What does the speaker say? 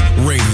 Radio.